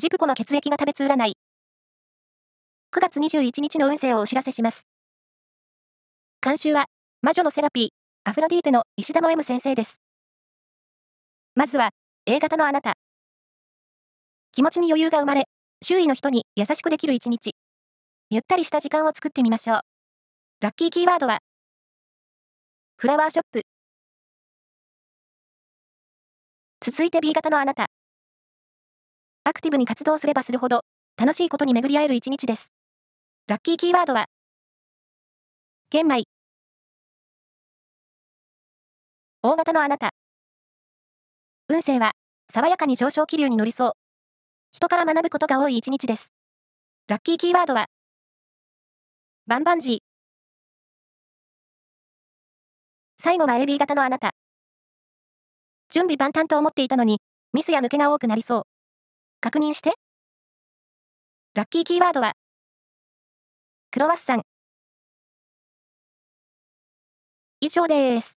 ジプコの血液が食べつ占い。9月21日の運勢をお知らせします。監修は、魔女のセラピー、アフロディーテの石田の M 先生です。まずは、A 型のあなた。気持ちに余裕が生まれ、周囲の人に優しくできる一日。ゆったりした時間を作ってみましょう。ラッキーキーワードは、フラワーショップ。続いて B 型のあなた。アクティブに活動すればするほど、楽しいことに巡り合える一日です。ラッキーキーワードは、玄米。大型のあなた。運勢は、爽やかに上昇気流に乗りそう。人から学ぶことが多い一日です。ラッキーキーワードは、バンバンジー。最後は AB 型のあなた。準備万端と思っていたのに、ミスや抜けが多くなりそう。確認して。ラッキーキーワードは、クロワッサン。以上です。